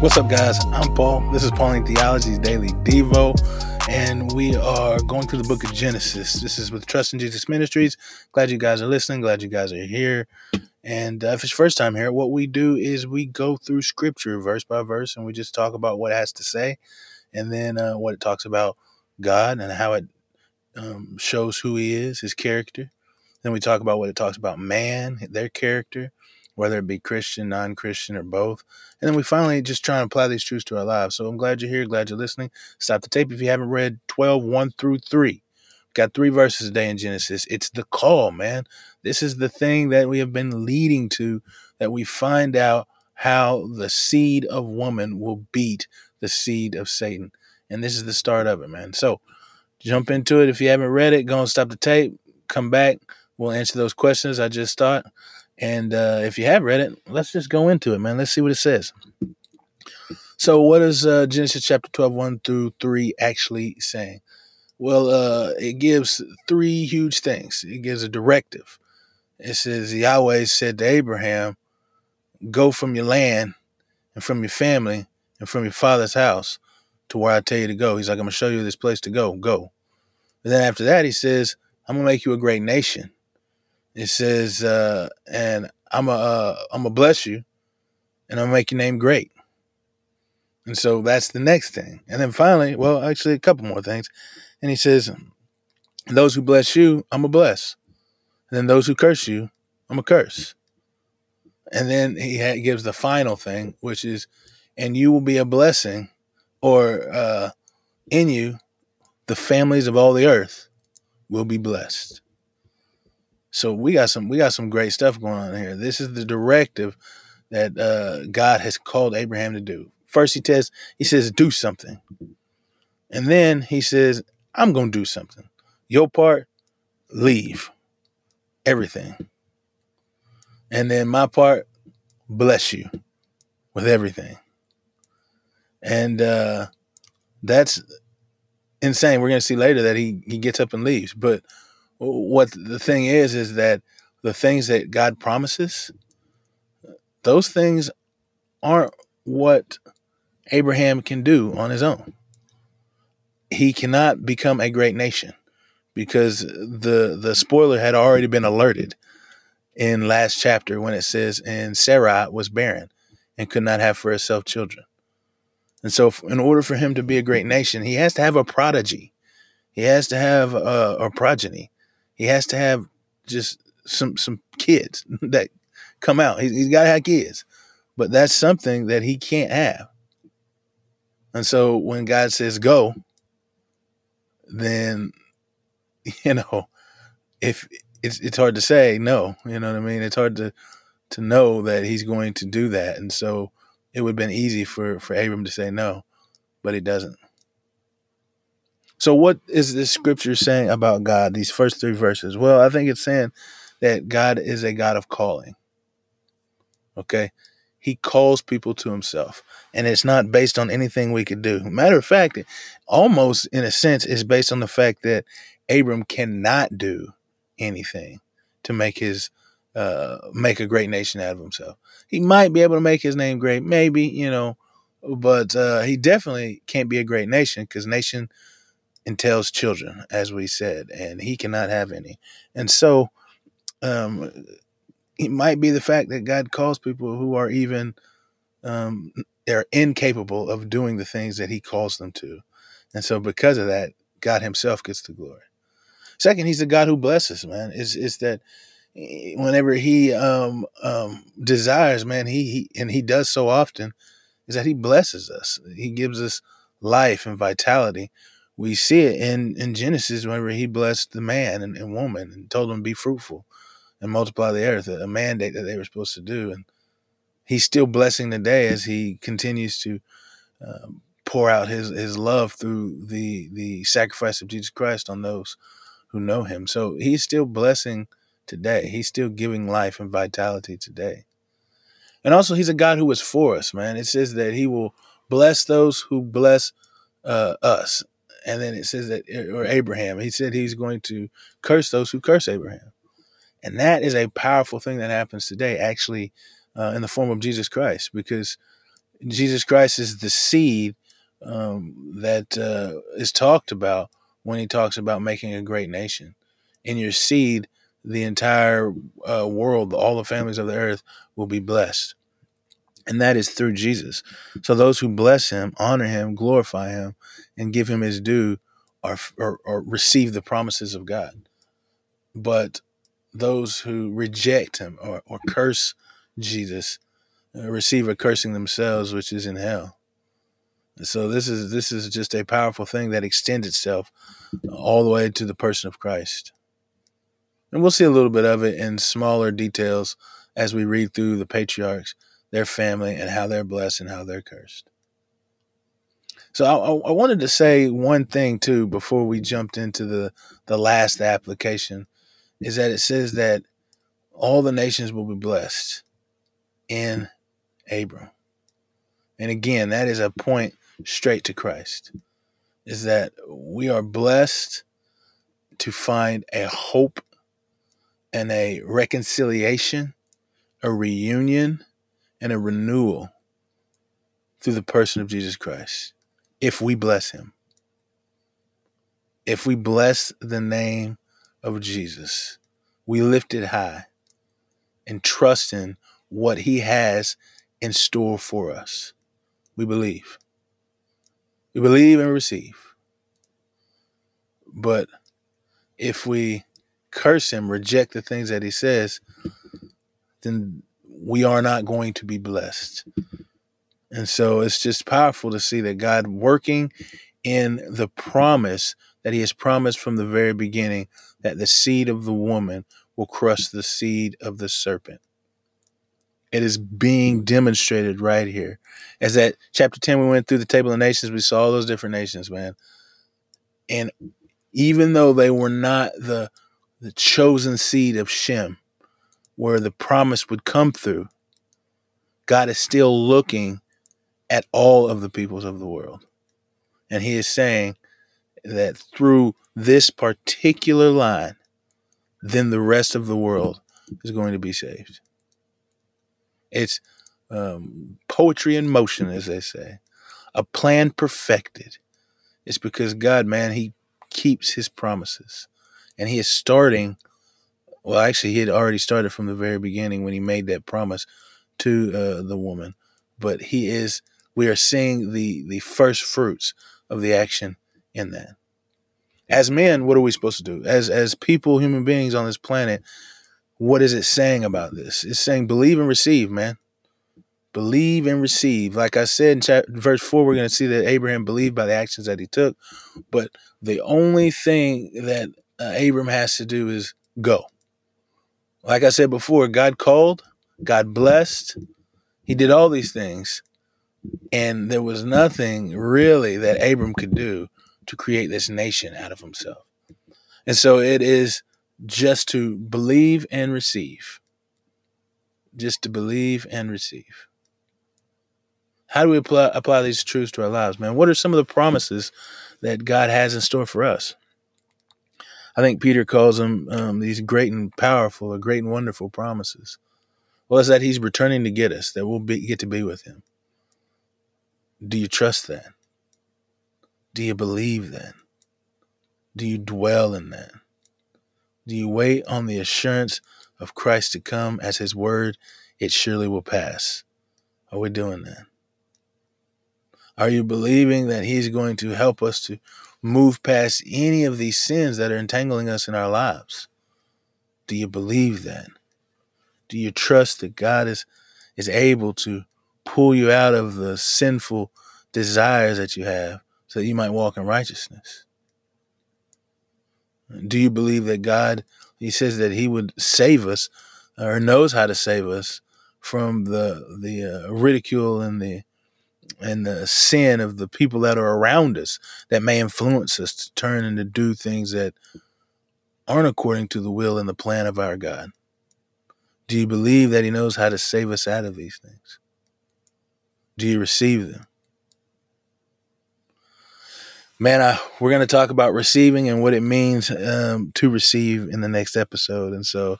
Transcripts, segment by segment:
What's up, guys? I'm Paul. This is Pauline Theology's Daily Devo, and we are going through the book of Genesis. This is with Trust in Jesus Ministries. Glad you guys are listening. Glad you guys are here. And uh, if it's your first time here, what we do is we go through scripture verse by verse and we just talk about what it has to say and then uh, what it talks about God and how it um, shows who He is, His character. Then we talk about what it talks about man, their character, whether it be Christian, non Christian, or both. And then we finally just try and apply these truths to our lives. So I'm glad you're here, glad you're listening. Stop the tape if you haven't read 12, 1 through 3. Got three verses a day in Genesis. It's the call, man. This is the thing that we have been leading to, that we find out how the seed of woman will beat the seed of Satan. And this is the start of it, man. So jump into it. If you haven't read it, go and stop the tape, come back. We'll answer those questions I just thought. And uh, if you have read it, let's just go into it, man. Let's see what it says. So, what is uh, Genesis chapter 12, 1 through 3 actually saying? Well, uh, it gives three huge things. It gives a directive. It says, Yahweh said to Abraham, Go from your land and from your family and from your father's house to where I tell you to go. He's like, I'm going to show you this place to go. Go. And then after that, he says, I'm going to make you a great nation. It says, uh, and I'm going uh, I'm to bless you and I'm make your name great. And so that's the next thing. And then finally, well, actually, a couple more things. And he says, Those who bless you, I'm to bless. And then those who curse you, I'm to curse. And then he gives the final thing, which is, And you will be a blessing, or uh, in you, the families of all the earth will be blessed. So we got some we got some great stuff going on here. This is the directive that uh, God has called Abraham to do. First, he says he says do something, and then he says I'm going to do something. Your part, leave everything. And then my part, bless you with everything. And uh, that's insane. We're going to see later that he, he gets up and leaves. But what the thing is, is that the things that God promises, those things aren't what Abraham can do on his own he cannot become a great nation because the the spoiler had already been alerted in last chapter when it says and Sarah was barren and could not have for herself children. And so in order for him to be a great nation, he has to have a prodigy. He has to have a, a progeny. He has to have just some some kids that come out. He's, he's got to have kids. But that's something that he can't have. And so when God says go, then you know, if it's it's hard to say no, you know what I mean? It's hard to to know that he's going to do that. And so it would have been easy for for Abram to say no, but he doesn't. So what is this scripture saying about God? These first three verses. Well, I think it's saying that God is a God of calling. Okay? He calls people to himself. And it's not based on anything we could do. Matter of fact, almost in a sense, is based on the fact that Abram cannot do anything to make his uh, make a great nation out of himself. He might be able to make his name great, maybe, you know, but uh, he definitely can't be a great nation because nation entails children, as we said, and he cannot have any. And so um, it might be the fact that God calls people who are even um, they're incapable of doing the things that He calls them to, and so because of that, God Himself gets the glory. Second, He's the God who blesses. Man, is is that eh, whenever He um, um, desires, man, he, he and He does so often, is that He blesses us. He gives us life and vitality. We see it in in Genesis whenever He blessed the man and, and woman and told them to be fruitful and multiply the earth, a mandate that they were supposed to do. And he's still blessing today as he continues to um, pour out his, his love through the, the sacrifice of Jesus Christ on those who know him. So he's still blessing today. He's still giving life and vitality today. And also, he's a God who is for us, man. It says that he will bless those who bless uh, us. And then it says that, or Abraham, he said he's going to curse those who curse Abraham. And that is a powerful thing that happens today, actually, uh, in the form of Jesus Christ, because Jesus Christ is the seed um, that uh, is talked about when he talks about making a great nation. In your seed, the entire uh, world, all the families of the earth will be blessed. And that is through Jesus. So those who bless him, honor him, glorify him, and give him his due are, receive the promises of God. But those who reject him or, or curse Jesus uh, receive a cursing themselves, which is in hell. So this is this is just a powerful thing that extends itself all the way to the person of Christ. And we'll see a little bit of it in smaller details as we read through the patriarchs, their family, and how they're blessed and how they're cursed. So I, I wanted to say one thing too before we jumped into the the last application, is that it says that all the nations will be blessed in Abram. And again, that is a point straight to Christ. Is that we are blessed to find a hope and a reconciliation, a reunion, and a renewal through the person of Jesus Christ if we bless him. If we bless the name of Jesus, we lift it high and trust in what he has in store for us. We believe. We believe and receive. But if we curse him, reject the things that he says, then we are not going to be blessed. And so it's just powerful to see that God working in the promise that he has promised from the very beginning that the seed of the woman will crush the seed of the serpent. It is being demonstrated right here. As that chapter 10, we went through the table of nations, we saw all those different nations, man. And even though they were not the the chosen seed of Shem, where the promise would come through, God is still looking at all of the peoples of the world. And he is saying that through this particular line, then the rest of the world is going to be saved. It's um, poetry in motion, as they say, a plan perfected. It's because God, man, He keeps His promises. And He is starting, well, actually, He had already started from the very beginning when He made that promise to uh, the woman. But He is, we are seeing the, the first fruits of the action in that. As men, what are we supposed to do? As, as people, human beings on this planet, what is it saying about this? It's saying believe and receive, man. Believe and receive. Like I said in chapter, verse 4, we're going to see that Abraham believed by the actions that he took. But the only thing that uh, Abram has to do is go. Like I said before, God called, God blessed, He did all these things. And there was nothing really that Abram could do to create this nation out of himself. And so it is just to believe and receive. Just to believe and receive. How do we apply, apply these truths to our lives, man? What are some of the promises that God has in store for us? I think Peter calls them um, these great and powerful, or great and wonderful promises. Well, it's that He's returning to get us, that we'll be, get to be with Him. Do you trust that? Do you believe that? Do you dwell in that? Do you wait on the assurance of Christ to come as his word? It surely will pass. Are we doing that? Are you believing that he's going to help us to move past any of these sins that are entangling us in our lives? Do you believe that? Do you trust that God is is able to pull you out of the sinful desires that you have so that you might walk in righteousness? Do you believe that God, He says that He would save us or knows how to save us from the the uh, ridicule and the and the sin of the people that are around us that may influence us to turn and to do things that aren't according to the will and the plan of our God? Do you believe that He knows how to save us out of these things? Do you receive them? man, I, we're going to talk about receiving and what it means um, to receive in the next episode. And so,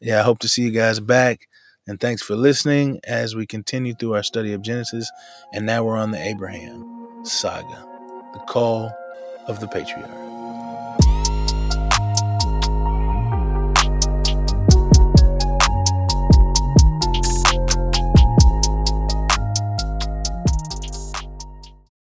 yeah, I hope to see you guys back And thanks for listening as we continue through our study of Genesis. And now we're on the Abraham saga, the call of the patriarch.